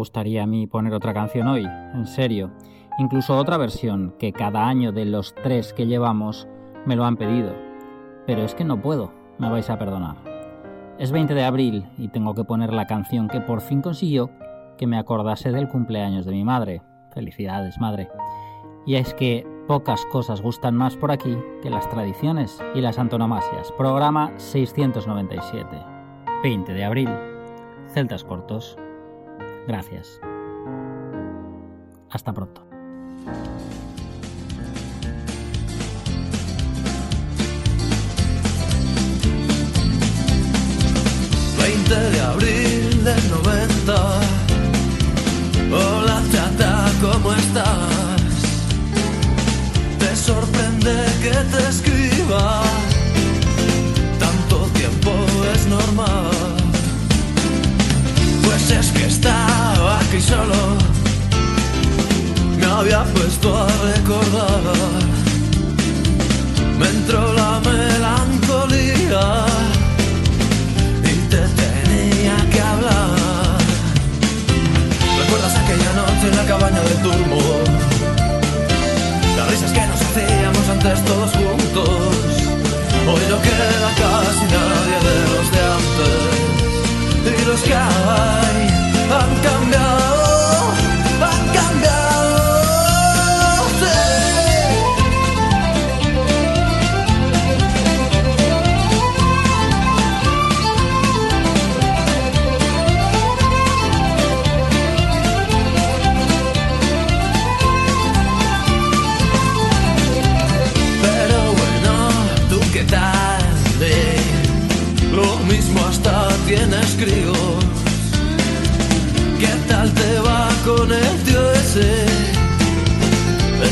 Gustaría a mí poner otra canción hoy, en serio. Incluso otra versión, que cada año de los tres que llevamos me lo han pedido. Pero es que no puedo, me vais a perdonar. Es 20 de abril y tengo que poner la canción que por fin consiguió que me acordase del cumpleaños de mi madre. Felicidades, madre. Y es que pocas cosas gustan más por aquí que las tradiciones y las antonomasias. Programa 697. 20 de abril. Celtas cortos. Gracias. Hasta pronto. de abril del 90. Hola chata, ¿cómo estás? Te sorprende que te escriba. Solo. Me había puesto a recordar. Me entró la melancolía y te tenía que hablar. ¿Recuerdas aquella noche en la cabaña del turbo? Las risas que nos hacíamos antes todos juntos. Hoy no queda casi nadie de los de antes y los que hay tienes críos. ¿Qué tal te va con el tío ese?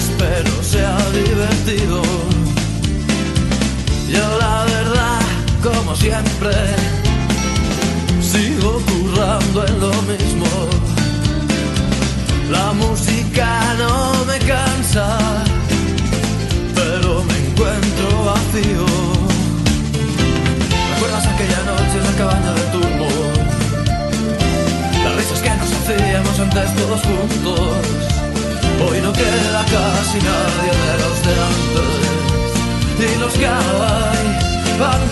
Espero sea divertido. Yo la verdad, como siempre, sigo currando en lo mismo. La música antes todos juntos. Hoy no queda casi nadie de los de antes. Y los que hay han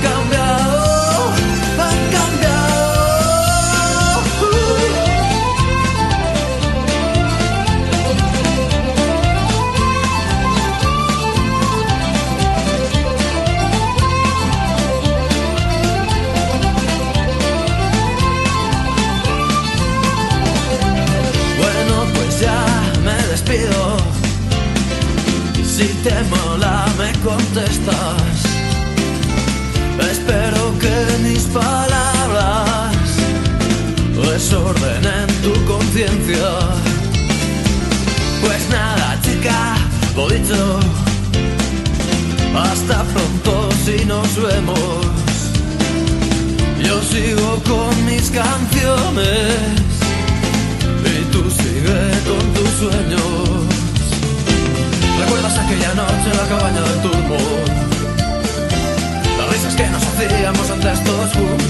te mola, me contestas. Espero que mis palabras desordenen tu conciencia. Pues nada, chica, lo dicho. Hasta pronto si nos vemos. Yo sigo con mis canciones y tú sigue con tus sueños. Hacíamos antes todos juntos.